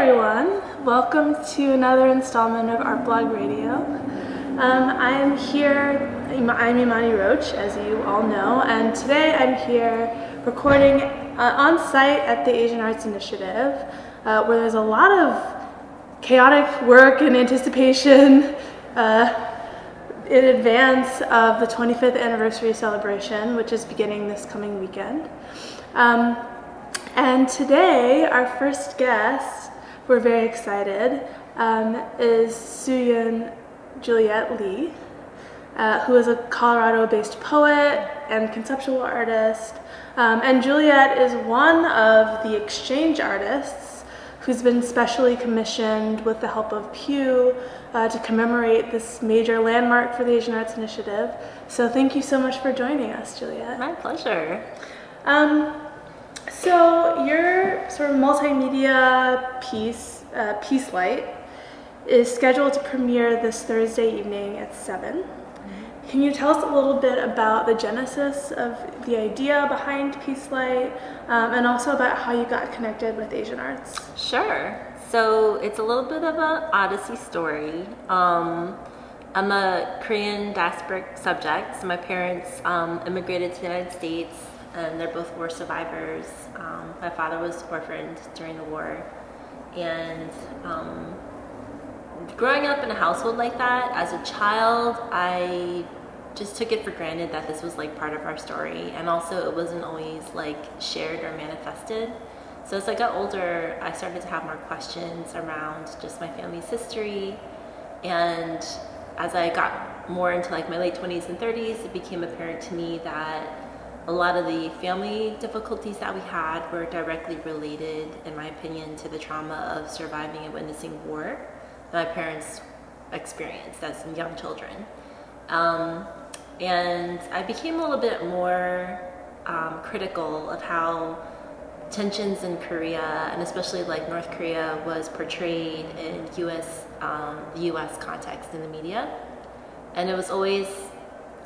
everyone. Welcome to another installment of Art Blog Radio. Um, I'm here, I'm Imani Roach, as you all know, and today I'm here recording uh, on site at the Asian Arts Initiative, uh, where there's a lot of chaotic work and anticipation uh, in advance of the 25th anniversary celebration, which is beginning this coming weekend. Um, and today, our first guest, we're very excited, um, is Sueyeun Juliette Lee, uh, who is a Colorado based poet and conceptual artist. Um, and Juliette is one of the exchange artists who's been specially commissioned with the help of Pew uh, to commemorate this major landmark for the Asian Arts Initiative. So thank you so much for joining us, Juliette. My pleasure. Um, so your sort of multimedia piece, uh, Peace Light, is scheduled to premiere this Thursday evening at 7. Can you tell us a little bit about the genesis of the idea behind Peace Light um, and also about how you got connected with Asian arts? Sure. So it's a little bit of an odyssey story. Um, I'm a Korean diasporic subject. So my parents um, immigrated to the United States and they're both war survivors. Um, my father was orphaned during the war. And um, growing up in a household like that, as a child, I just took it for granted that this was like part of our story. And also, it wasn't always like shared or manifested. So as I got older, I started to have more questions around just my family's history. And as I got more into like my late 20s and 30s, it became apparent to me that a lot of the family difficulties that we had were directly related, in my opinion, to the trauma of surviving and witnessing war that my parents experienced as young children. Um, and I became a little bit more um, critical of how tensions in Korea, and especially like North Korea, was portrayed in U.S. Um, U.S. context in the media, and it was always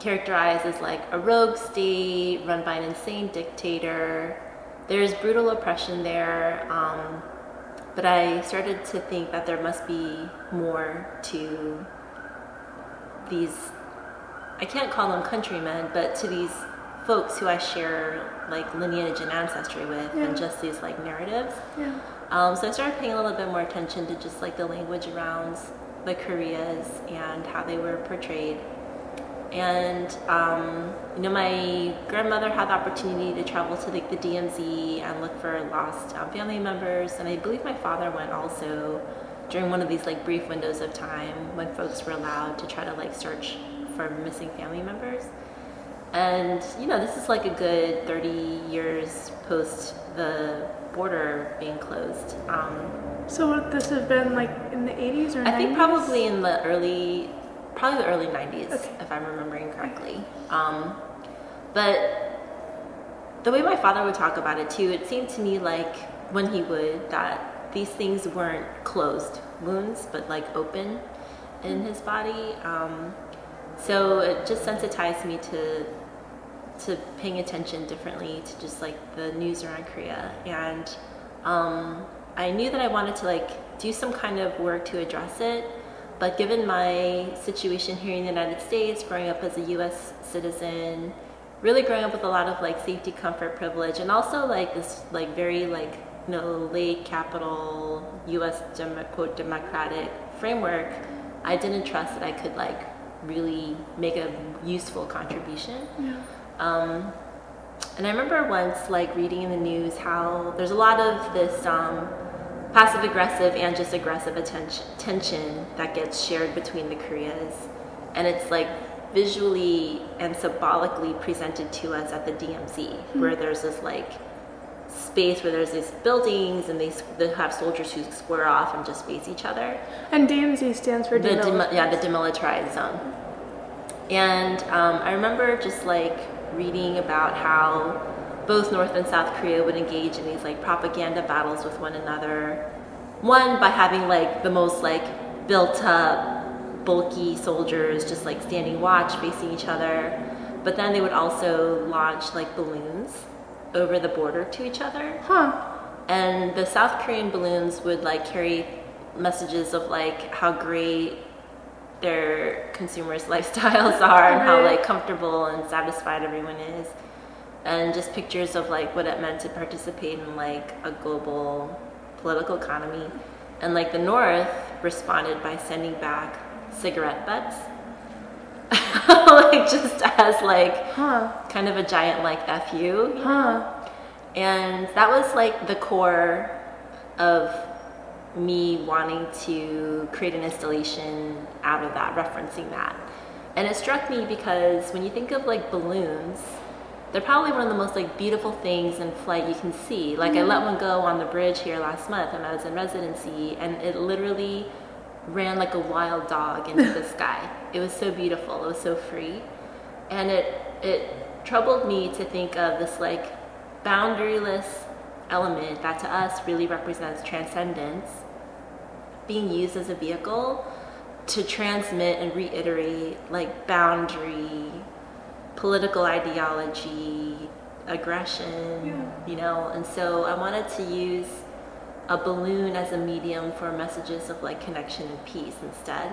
characterized as like a rogue state run by an insane dictator. There's brutal oppression there, um, but I started to think that there must be more to these. I can't call them countrymen, but to these folks who I share like lineage and ancestry with, yeah. and just these like narratives. Yeah. Um, so I started paying a little bit more attention to just like the language around the Koreas and how they were portrayed. And um, you know, my grandmother had the opportunity to travel to like the DMZ and look for lost um, family members, and I believe my father went also during one of these like brief windows of time when folks were allowed to try to like search for missing family members. And you know, this is like a good 30 years post the border being closed. Um, so would this have been like in the 80s or? I 90s? think probably in the early probably the early 90s, okay. if I'm remembering correctly. Um, but the way my father would talk about it too, it seemed to me like when he would that these things weren't closed wounds, but like open in his body. Um, so it just sensitized me to to paying attention differently to just like the news around Korea, and um, I knew that I wanted to like do some kind of work to address it but given my situation here in the United States, growing up as a US citizen, really growing up with a lot of like safety, comfort, privilege, and also like this like very like you know late capital US dem- quote democratic framework, I didn't trust that I could like really make a useful contribution. Yeah. Um, and I remember once like reading in the news how there's a lot of this um, passive aggressive and just aggressive attention, tension that gets shared between the Koreas. And it's like visually and symbolically presented to us at the DMZ, mm-hmm. where there's this like space where there's these buildings and they, they have soldiers who square off and just face each other. And DMZ stands for the demil- yeah the demilitarized zone. And um, I remember just like reading about how both North and South Korea would engage in these like propaganda battles with one another. One by having like the most like built up, bulky soldiers just like standing watch facing each other. But then they would also launch like balloons over the border to each other. Huh. and the South Korean balloons would like carry messages of like how great their consumers' lifestyles are and how like comfortable and satisfied everyone is, and just pictures of like what it meant to participate in like a global political economy. And like the North responded by sending back cigarette butts. like just as like Huh. kind of a giant like fu you Huh. and that was like the core of me wanting to create an installation out of that, referencing that. And it struck me because when you think of like balloons, they're probably one of the most like beautiful things in flight you can see. Like I let one go on the bridge here last month when I was in residency and it literally ran like a wild dog into the sky. It was so beautiful. It was so free. And it it troubled me to think of this like boundaryless element that to us really represents transcendence being used as a vehicle to transmit and reiterate like boundary, political ideology, aggression, you know. And so I wanted to use a balloon as a medium for messages of like connection and peace instead.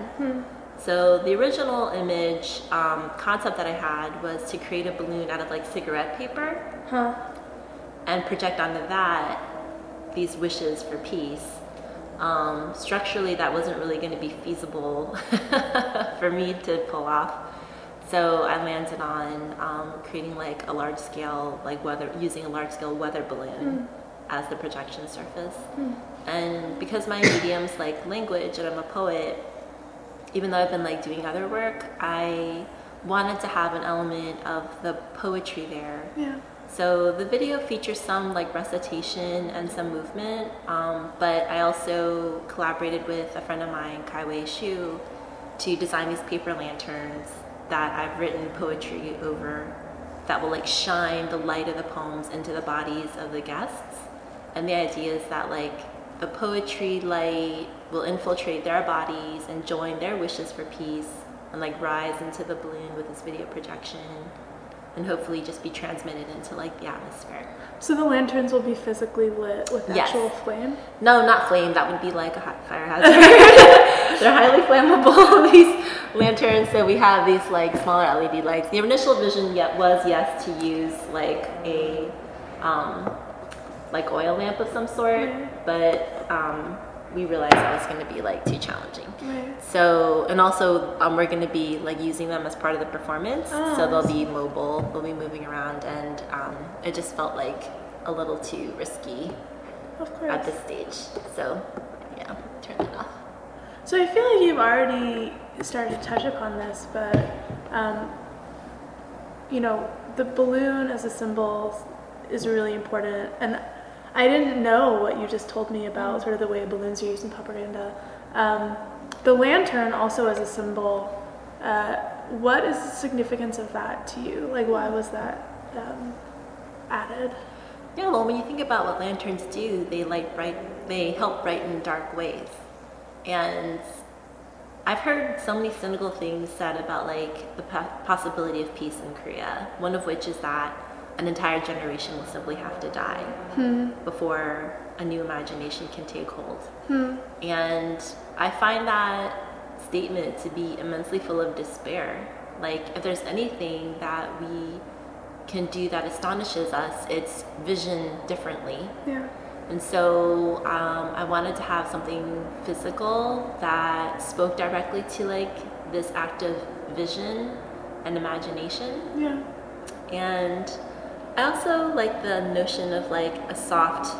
So the original image um, concept that I had was to create a balloon out of like cigarette paper Huh. and project onto that these wishes for peace. Um, structurally, that wasn't really going to be feasible for me to pull off. So I landed on um, creating like a large scale, like weather, using a large scale weather balloon as the projection surface. And because my medium's like language and I'm a poet, even though I've been like doing other work, I wanted to have an element of the poetry there. Yeah. So the video features some like recitation and some movement, um, but I also collaborated with a friend of mine, Kai Wei Shu, to design these paper lanterns that I've written poetry over that will like shine the light of the poems into the bodies of the guests. And the idea is that like the poetry light will infiltrate their bodies and join their wishes for peace and like rise into the balloon with this video projection and hopefully just be transmitted into like the atmosphere. So the lanterns will be physically lit with Yes. actual flame. No, not flame. That would be like a hot fire hazard. They're highly flammable. These lanterns. So we have these like smaller LED lights. The initial vision yet was yes to use like a um, like oil lamp of some sort, Right. but um, we realized that was going to be like too challenging. Right. So, and also, um, we're going to be like using them as part of the performance. Oh, so they'll be mobile, they'll be moving around, and um, it just felt like a little too risky Of at this stage. So, yeah, turn it off. So I feel like you've already started to touch upon this, but um, you know, the balloon as a symbol is really important, and I didn't know what you just told me about sort of the way balloons are used in propaganda. Um, the lantern also as a symbol. Uh, what is the significance of that to you? Like, why was that um, added? Yeah, well, when you think about what lanterns do, they light bright, they help brighten dark ways. And I've heard so many cynical things said about like the possibility of peace in Korea. One of which is that an entire generation will simply have to die hmm. before a new imagination can take hold. Hmm. And I find that statement to be immensely full of despair. Like, if there's anything that we can do that astonishes us, it's vision differently. Yeah. And so um, I wanted to have something physical that spoke directly to like this active vision and imagination. Yeah. And I also like the notion of like a soft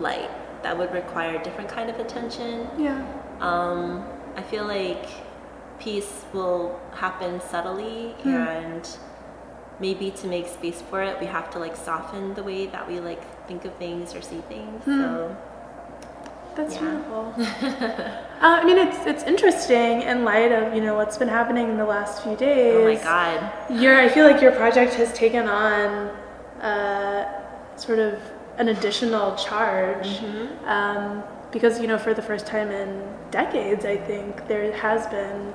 light that would require a different kind of attention. Yeah. Um, I feel like peace will happen subtly and maybe to make space for it we have to like soften the way that we like think of things or see things. So That's Yeah. beautiful. uh, I mean, it's it's interesting in light of you know what's been happening in the last few days. oh my god. Your I feel like your project has taken on uh, sort of an additional charge Mm-hmm. um, because you know for the first time in decades, I think there has been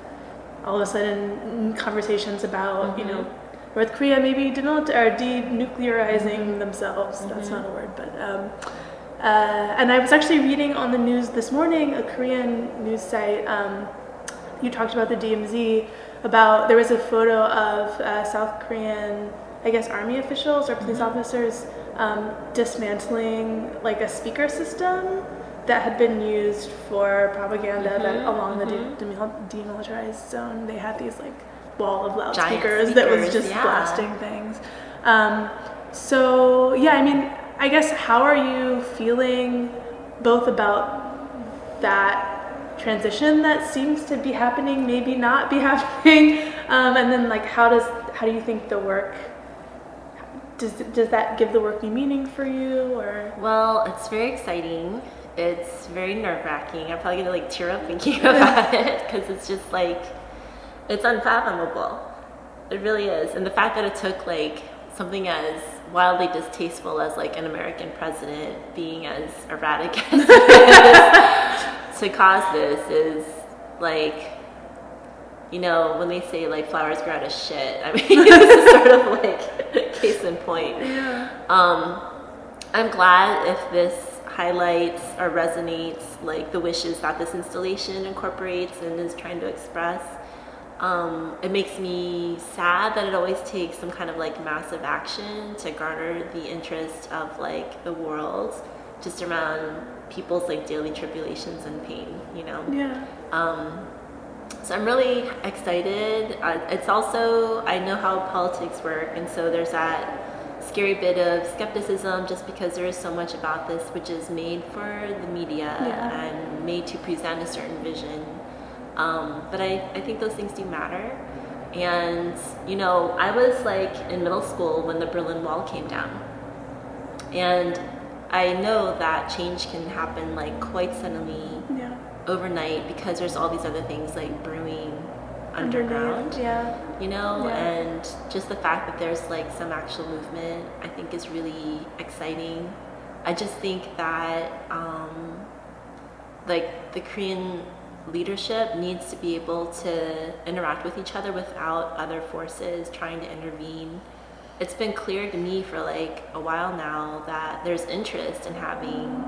all of a sudden conversations about you know Mm-hmm. North Korea maybe denuclearizing themselves. That's Mm-hmm. not a word, but. Um, Uh, and I was actually reading on the news this morning, a Korean news site. Um, you talked about the DMZ. About there was a photo of uh, South Korean, I guess, army officials or police Mm-hmm. officers um, dismantling like a speaker system that had been used for propaganda Mm-hmm, that along the demil- demilitarized zone they had these like wall of loudspeakers that was just yeah. blasting things. Um, so yeah, I mean, I guess how are you feeling both about that transition that seems to be happening, maybe not be happening, um, and then like how does how do you think the work does does that give the work new meaning for you or Well, it's very exciting. It's very nerve wracking. I'm probably gonna like tear up thinking about it because it's just like it's unfathomable. It really is, and the fact that it took like something as wildly distasteful as like an American president being as erratic as it is to cause this is like you know, when they say like flowers grow out of shit, I mean, this is sort of like case in point. yeah Um, I'm glad if this highlights or resonates like the wishes that this installation incorporates and is trying to express. Um, it makes me sad that it always takes some kind of like massive action to garner the interest of like the world just around people's like daily tribulations and pain, you know? yeah Um, so I'm really excited. Uh, it's also, I know how politics work, and so there's that scary bit of skepticism just because there is so much about this which is made for the media Yeah. and made to present a certain vision. Um, but I, I think those things do matter. And, you know, I was like in middle school when the Berlin Wall came down. And I know that change can happen like quite suddenly yeah overnight because there's all these other things like brewing underground yeah you know Yeah. and just the fact that there's like some actual movement i think is really exciting i just think that um, like the korean leadership needs to be able to interact with each other without other forces trying to intervene. It's been clear to me for like a while now that there's interest in having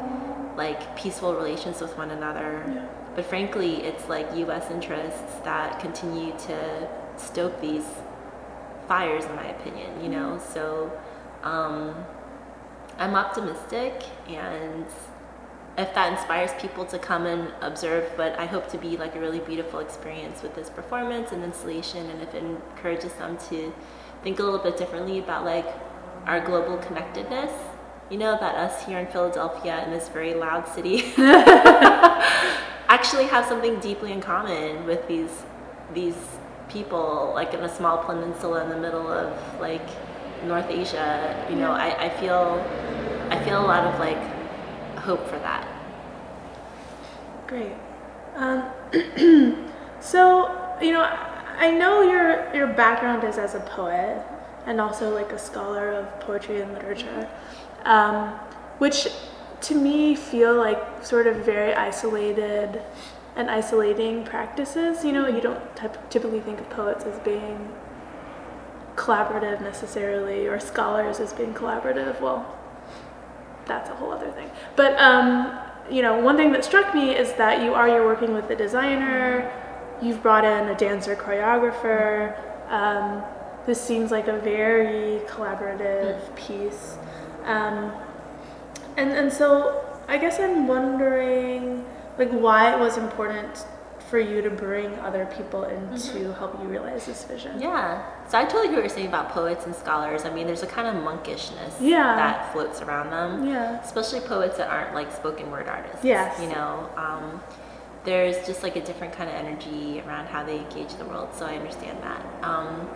like peaceful relations with one another. Yeah. but frankly it's like us interests that continue to stoke these fires in my opinion you know? So um, i'm optimistic and if that inspires people to come and observe but i hope to be like a really beautiful experience with this performance and installation and if it encourages them to think a little bit differently about like our global connectedness. You know that us here in philadelphia in this very loud city actually have something deeply in common with these these people like in a small peninsula in the middle of like north asia. You know I, I feel i feel a lot of like hope for that Great. Um, so, you know, I know your your background is as a poet and also like a scholar of poetry and literature, um, which to me feel like sort of very isolated and isolating practices. You know, you don't typ- typically think of poets as being collaborative necessarily, or scholars as being collaborative. Well, that's a whole other thing. But um, you know, one thing that struck me is that you are you're working with a designer. You've brought in a dancer choreographer. Um, this seems like a very collaborative piece. Um, and and so I guess I'm wondering like why it was important for you to bring other people in to help you realize this vision. yeah so i totally hear what you're saying about poets and scholars i mean there's a kind of monkishness Yeah. that floats around them Yeah. especially poets that aren't like spoken word artists. Yes. You know, um, there's just like a different kind of energy around how they engage the world. So I understand that. Um,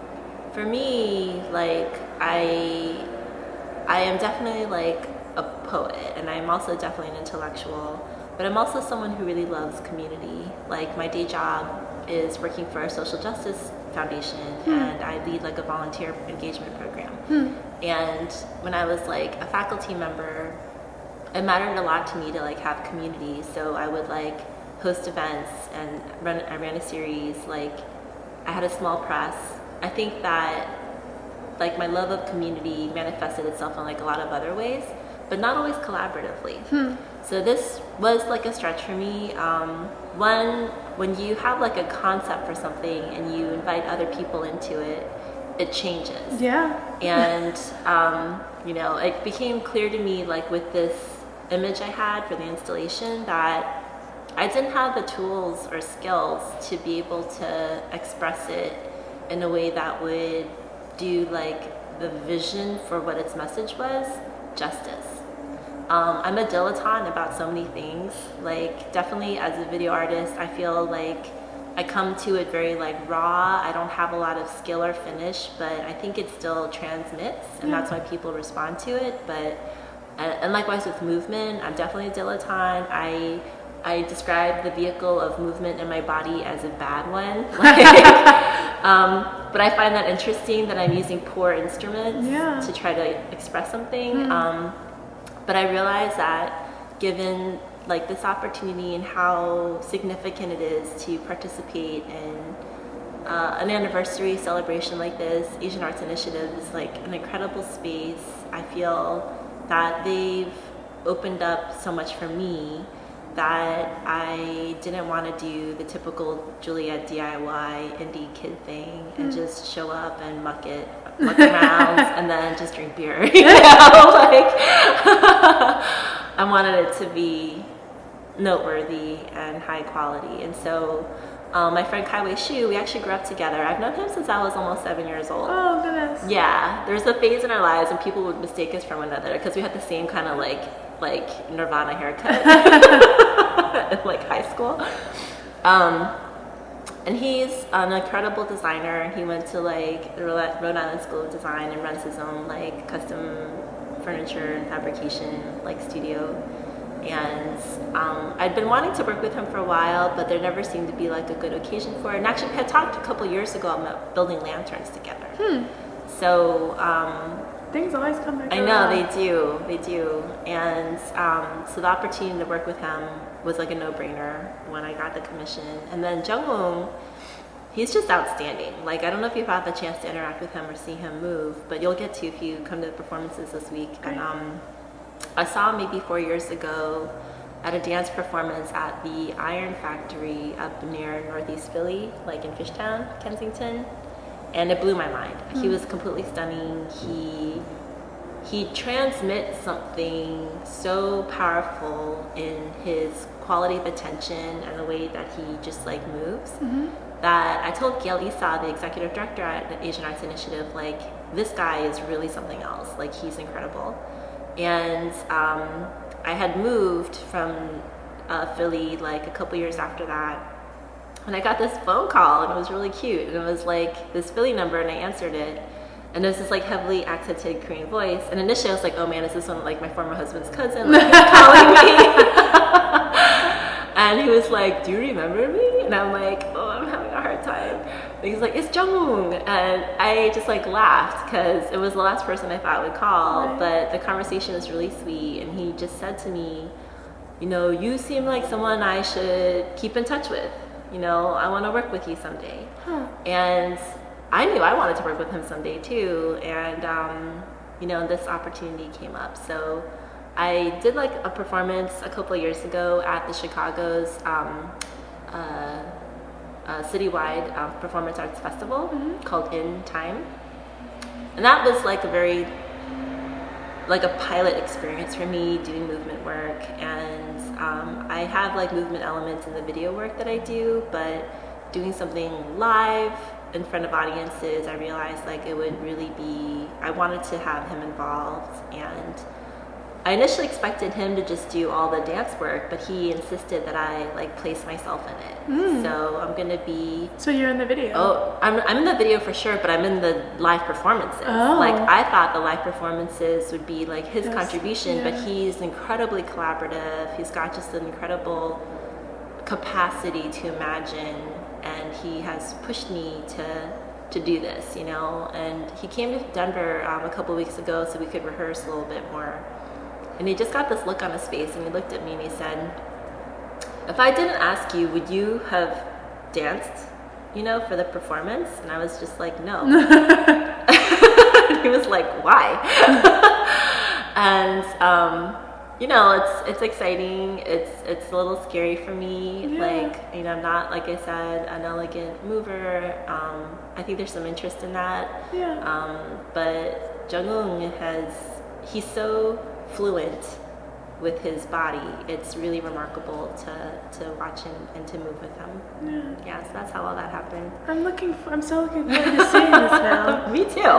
for me, like I, I am definitely like a poet, and I'm also definitely an intellectual. But I'm also someone who really loves community. Like my day job is working for a social justice foundation, hmm. and I lead like a volunteer engagement program. Hmm. And when I was like a faculty member, it mattered a lot to me to like have community. So I would like host events and run. I ran a series. Like I had a small press. I think that like my love of community manifested itself in like a lot of other ways. but not always collaboratively. Hmm. So this was like a stretch for me. Um, one, when you have like a concept for something and you invite other people into it, it changes. Yeah. And um, you know, it became clear to me, like with this image I had for the installation, that I didn't have the tools or skills to be able to express it in a way that would do like the vision for what its message was justice. Um, I'm a dilettante about so many things. Like, definitely as a video artist, I feel like I come to it very like raw. I don't have a lot of skill or finish, but I think it still transmits, and that's why people respond to it. But and likewise with movement, I'm definitely a dilettante. I I describe the vehicle of movement in my body as a bad one. Like, um, but I find that interesting that I'm using poor instruments Yeah. to try to express something. Um, but I realized that given like this opportunity and how significant it is to participate in uh, an anniversary celebration like this, Asian Arts Initiative is like an incredible space. I feel that they've opened up so much for me that I didn't want to do the typical Juliette DIY indie kid thing and just show up and muck it, muck around, and then just drink beer. You know, like I wanted it to be noteworthy and high quality. And so, um, my friend Kai Wei Shu, we actually grew up together. I've known him since I was almost seven years old. Oh goodness. Yeah, there was a phase in our lives when people would mistake us for one another because we had the same kind of like like Nirvana haircut in like high school. Um, and he's an incredible designer. He went to like Rhode Island School of Design and runs his own like custom furniture and fabrication like studio. And um, I'd been wanting to work with him for a while, but there never seemed to be like a good occasion for it. And actually, we had talked a couple years ago about building lanterns together. Hmm. So um, Things always come back. I know around. they do, they do, and um, so the opportunity to work with him was like a no-brainer when I got the commission. And then Jung Woong, he's just outstanding. Like I don't know if you've had the chance to interact with him or see him move, but you'll get to if you come to the performances this week. And um, I saw him maybe four years ago at a dance performance at the Iron Factory up near Northeast Philly, like in Fishtown, Kensington, and it blew my mind. He was completely stunning. He he transmits something so powerful in his quality of attention and the way that he just like moves that I told Gayle Isa, the executive director at the Asian Arts Initiative, like this guy is really something else. Like he's incredible. And um, I had moved from uh, Philly like a couple years after that and I got this phone call and it was really cute. And it was like this Philly number and I answered it. And it was this like heavily accented Korean voice. And initially I was like, oh man, is this one like my former husband's cousin like, calling me? and he was like, do you remember me? And I'm like, oh, time. And he's like, it's Jung. And I just like laughed because it was the last person I thought would call. Right. But the conversation was really sweet. And he just said to me, you know, you seem like someone I should keep in touch with. You know, I want to work with you someday. Huh. And I knew I wanted to work with him someday too. And, um, you know, this opportunity came up. So I did like a performance a couple of years ago at the Chicago's um, uh, uh, citywide um, performance arts festival called In Time. And that was like a very like a pilot experience for me doing movement work. And um, i have like movement elements in the video work that i do but doing something live in front of audiences i realized like it would really be i wanted to have him involved. And i initially expected him to just do all the dance work but he insisted that i like place myself in it so i'm gonna be So you're in the video. Oh, I'm, I'm in the video for sure, but I'm in the live performances. Oh. Like I thought the live performances would be like his Yes, contribution, but he's incredibly collaborative. He's got just an incredible capacity to imagine, and he has pushed me to to do this. You know, and he came to Denver um, a couple weeks ago so we could rehearse a little bit more. And he just got this look on his face, and he looked at me and he said, "If I didn't ask you, would you have danced, you know, for the performance?" And I was just like, "No." he was like, "Why?" and um, you know, it's it's exciting. It's it's a little scary for me. Yeah. Like you know, I'm not like I said an elegant mover. Um, I think there's some interest in that. Yeah. Um, but Jung has he's so fluent with his body. It's really remarkable to to watch him and to move with him. Yeah. Yeah, so that's how all that happened. I'm looking. For, I'm so looking forward to seeing this now. Me too.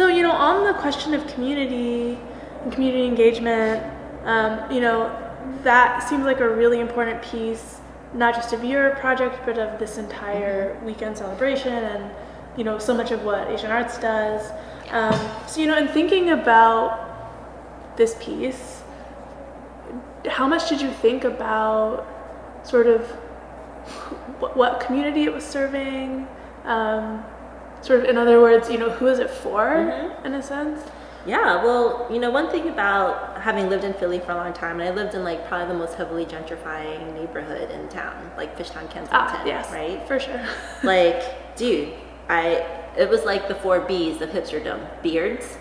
So, you know, on the question of community and community engagement, um, you know, that seems like a really important piece, not just of your project, but of this entire weekend celebration and, you know, so much of what Asian Arts does. Um, so, you know, in thinking about this piece, how much did you think about sort of what, what community it was serving? Um, sort of, in other words, you know, who is it for, Mhm. in a sense? Yeah, well, you know, one thing about having lived in Philly for a long time, and I lived in like probably the most heavily gentrifying neighborhood in town, like Fishtown, Kensington, Ah, yes, right? for sure. Like, dude, I it was like the four B's of hipsterdom: beards,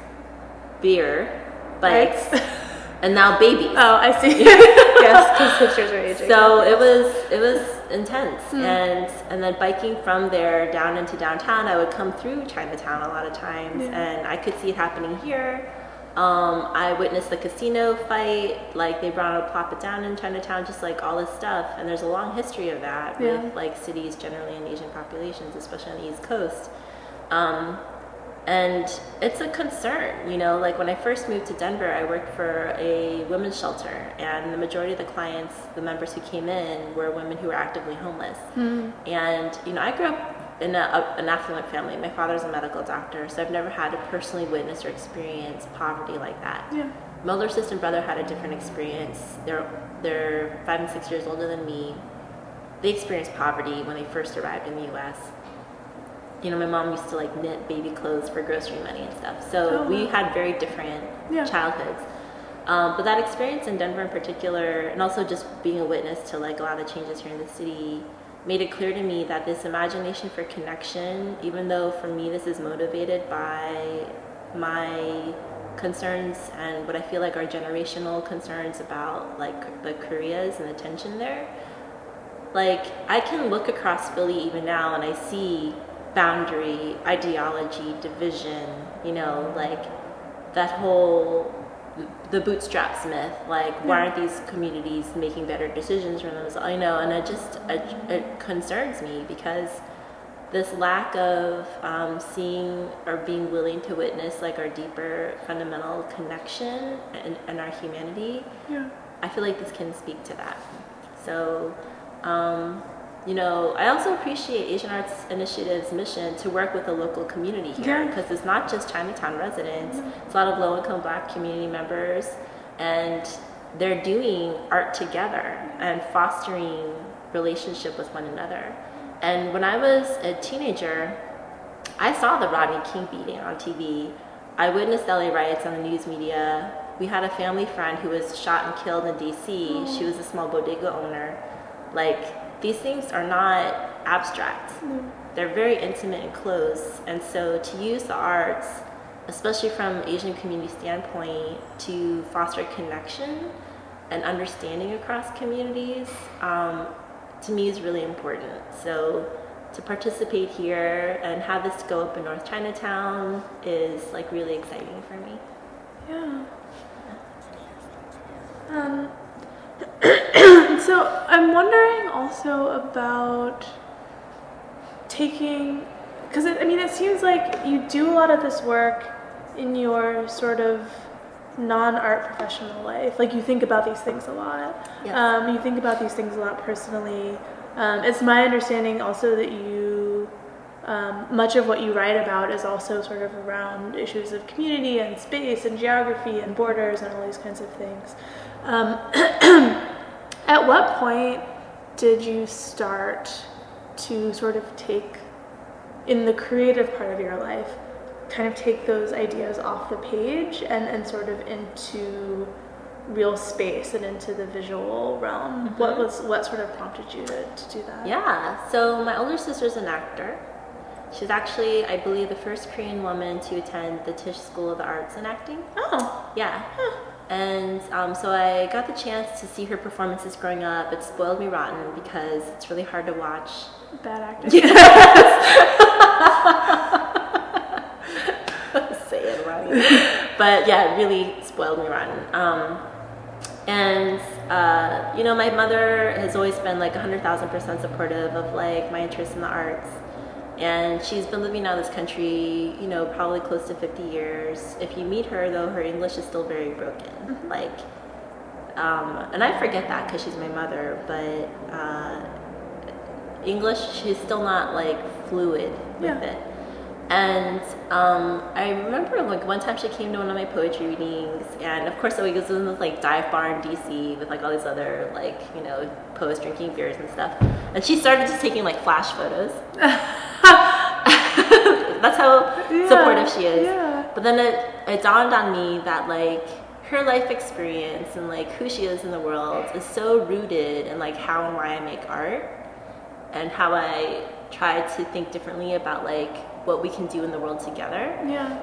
beer, bikes, and now babies. Oh, I see. yes, because hipsters are aging. So it was it was intense, Hmm. and and then biking from there down into downtown, I would come through Chinatown a lot of times, Yeah. and I could see it happening here. Um, I witnessed the casino fight, like they brought to plop it down in Chinatown, just like all this stuff, and there's a long history of that Yeah. with like cities generally in Asian populations, especially on the East Coast. Um, and it's a concern, you know. Like when I first moved to Denver, I worked for a women's shelter, and the majority of the clients, the members who came in, were women who were actively homeless. And you know, I grew up in a, a, an affluent family. My father's a medical doctor, so I've never had to personally witness or experience poverty like that. yeah. My older sister and brother had a different experience. They're they're five and six years older than me. They experienced poverty when they first arrived in the U.S. You know, my mom used to like knit baby clothes for grocery money and stuff. So Oh, we had very different Yeah. childhoods. Um, but that experience in Denver in particular, and also just being a witness to like a lot of the changes here in the city, made it clear to me that this imagination for connection, even though for me this is motivated by my concerns and what I feel like are generational concerns about like the Koreas and the tension there, like I can look across Philly even now and I see boundary, ideology, division, you know, like that whole the bootstraps myth. Like, why aren't these communities making better decisions for themselves? I know, and it just it, it concerns me because this lack of um, seeing or being willing to witness like our deeper fundamental connection and, and our humanity Yeah. I feel like this can speak to that. So, um, you know, I also appreciate Asian Arts Initiative's mission to work with the local community here Yeah. because it's not just Chinatown residents, it's a lot of low income black community members, and they're doing art together and fostering relationship with one another. And when I was a teenager, I saw the Rodney King beating on TV. I witnessed LA riots on the news media. We had a family friend who was shot and killed in DC. She oh. was a small bodega owner. Like, these things are not abstract, they're very intimate and close. And so, to use the arts, especially from Asian community standpoint, to foster connection and understanding across communities, um, to me is really important. So to participate here and have this go up in North Chinatown is like really exciting for me. Yeah. Um, so I'm wondering also about taking, because I mean, it seems like you do a lot of this work in your sort of non-art professional life. Like you think about these things a lot. Yes. Um, you think about these things a lot personally. Um, it's my understanding also that you um, much of what you write about is also sort of around issues of community and space and geography and borders and all these kinds of things. At what point did you start to sort of take, in the creative part of your life, kind of take those ideas off the page and, and sort of into real space and into the visual realm? Mm-hmm. What was what sort of prompted you to, to do that? Yeah, so my older sister's an actor. She's actually, I believe, the first Korean woman to attend the Tisch School of the Arts in Acting. Oh. Yeah. And um, so I got the chance to see her performances growing up. It spoiled me rotten because it's really hard to watch. Bad actor. Say it right. but yeah, it really spoiled me rotten. Um, and uh, you know, my mother has always been like 100,000% supportive of like my interest in the arts. And she's been living out of this country, you know, probably close to 50 years. If you meet her, though, her English is still very broken. Like, um, and I forget that because she's my mother, but uh, English, she's still not like fluid with Yeah. it. And um, I remember like one time she came to one of my poetry readings, and of course, we was in this like dive bar in DC with like all these other like you know poets drinking beers and stuff. And she started just taking like flash photos. That's how Yeah, supportive she is. yeah. But then it, it dawned on me that like her life experience and like who she is in the world is so rooted in like how and why I make art and how I try to think differently about like what we can do in the world together. Yeah.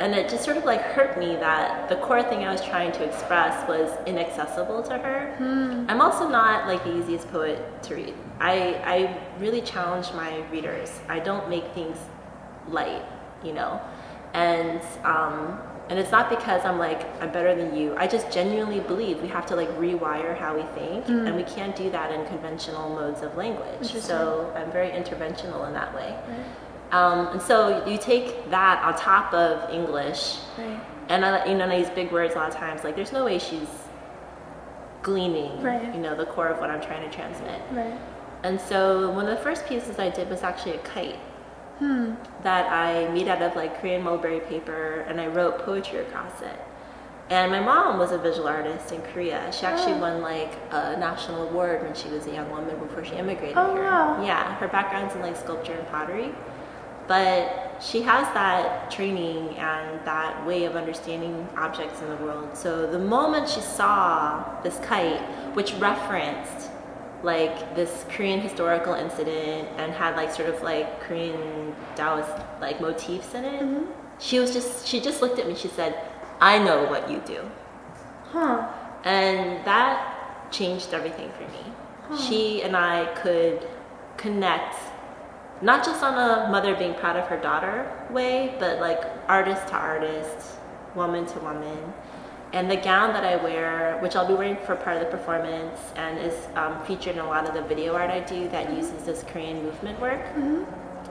And it just sort of like hurt me that the core thing I was trying to express was inaccessible to her. Hmm. I'm also not like the easiest poet to read. I, I really challenge my readers. I don't make things light, you know? And, um, and it's not because I'm like, I'm better than you. I just genuinely believe we have to like rewire how we think, and we can't do that in conventional modes of language. So I'm very interventional in that way. Um, and so you take that on top of English, Right. and I, you know, and I use big words a lot of times. Like, there's no way she's gleaning, Right. you know, the core of what I'm trying to transmit. Right. And so one of the first pieces I did was actually a kite Hmm. that I made out of like Korean mulberry paper, and I wrote poetry across it. And my mom was a visual artist in Korea. She actually Oh. won like a national award when she was a young woman before she immigrated Oh, here. wow. Yeah, her background's in like sculpture and pottery. But she has that training and that way of understanding objects in the world. So the moment she saw this kite, which referenced like this Korean historical incident and had like sort of like Korean Taoist like motifs in it, mm-hmm. she was just she just looked at me. She said, "I know what you do." Huh. And that changed everything for me. She and I could connect, not just on a mother being proud of her daughter way, but like artist to artist, woman to woman. And the gown that I wear, which I'll be wearing for part of the performance and is um, featured in a lot of the video art I do that uses this Korean movement work,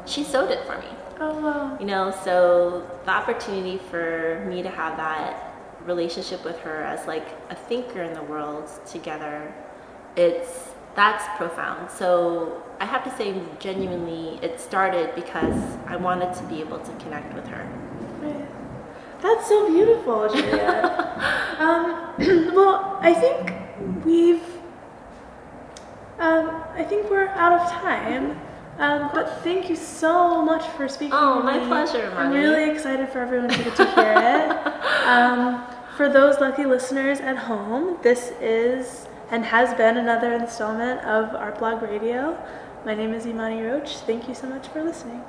she sewed it for me. Oh wow. You know, so the opportunity for me to have that relationship with her as like a thinker in the world together, it's that's profound. So I have to say, genuinely, it started because I wanted to be able to connect with her. That's so beautiful, Julia. um, well, I think we've. Um, I think we're out of time. Um, but thank you so much for speaking. Oh, my pleasure, I'm really excited for everyone to get to hear it. Um, for those lucky listeners at home, this is and has been another installment of Art Blog Radio. My name is Imani Roach. Thank you so much for listening.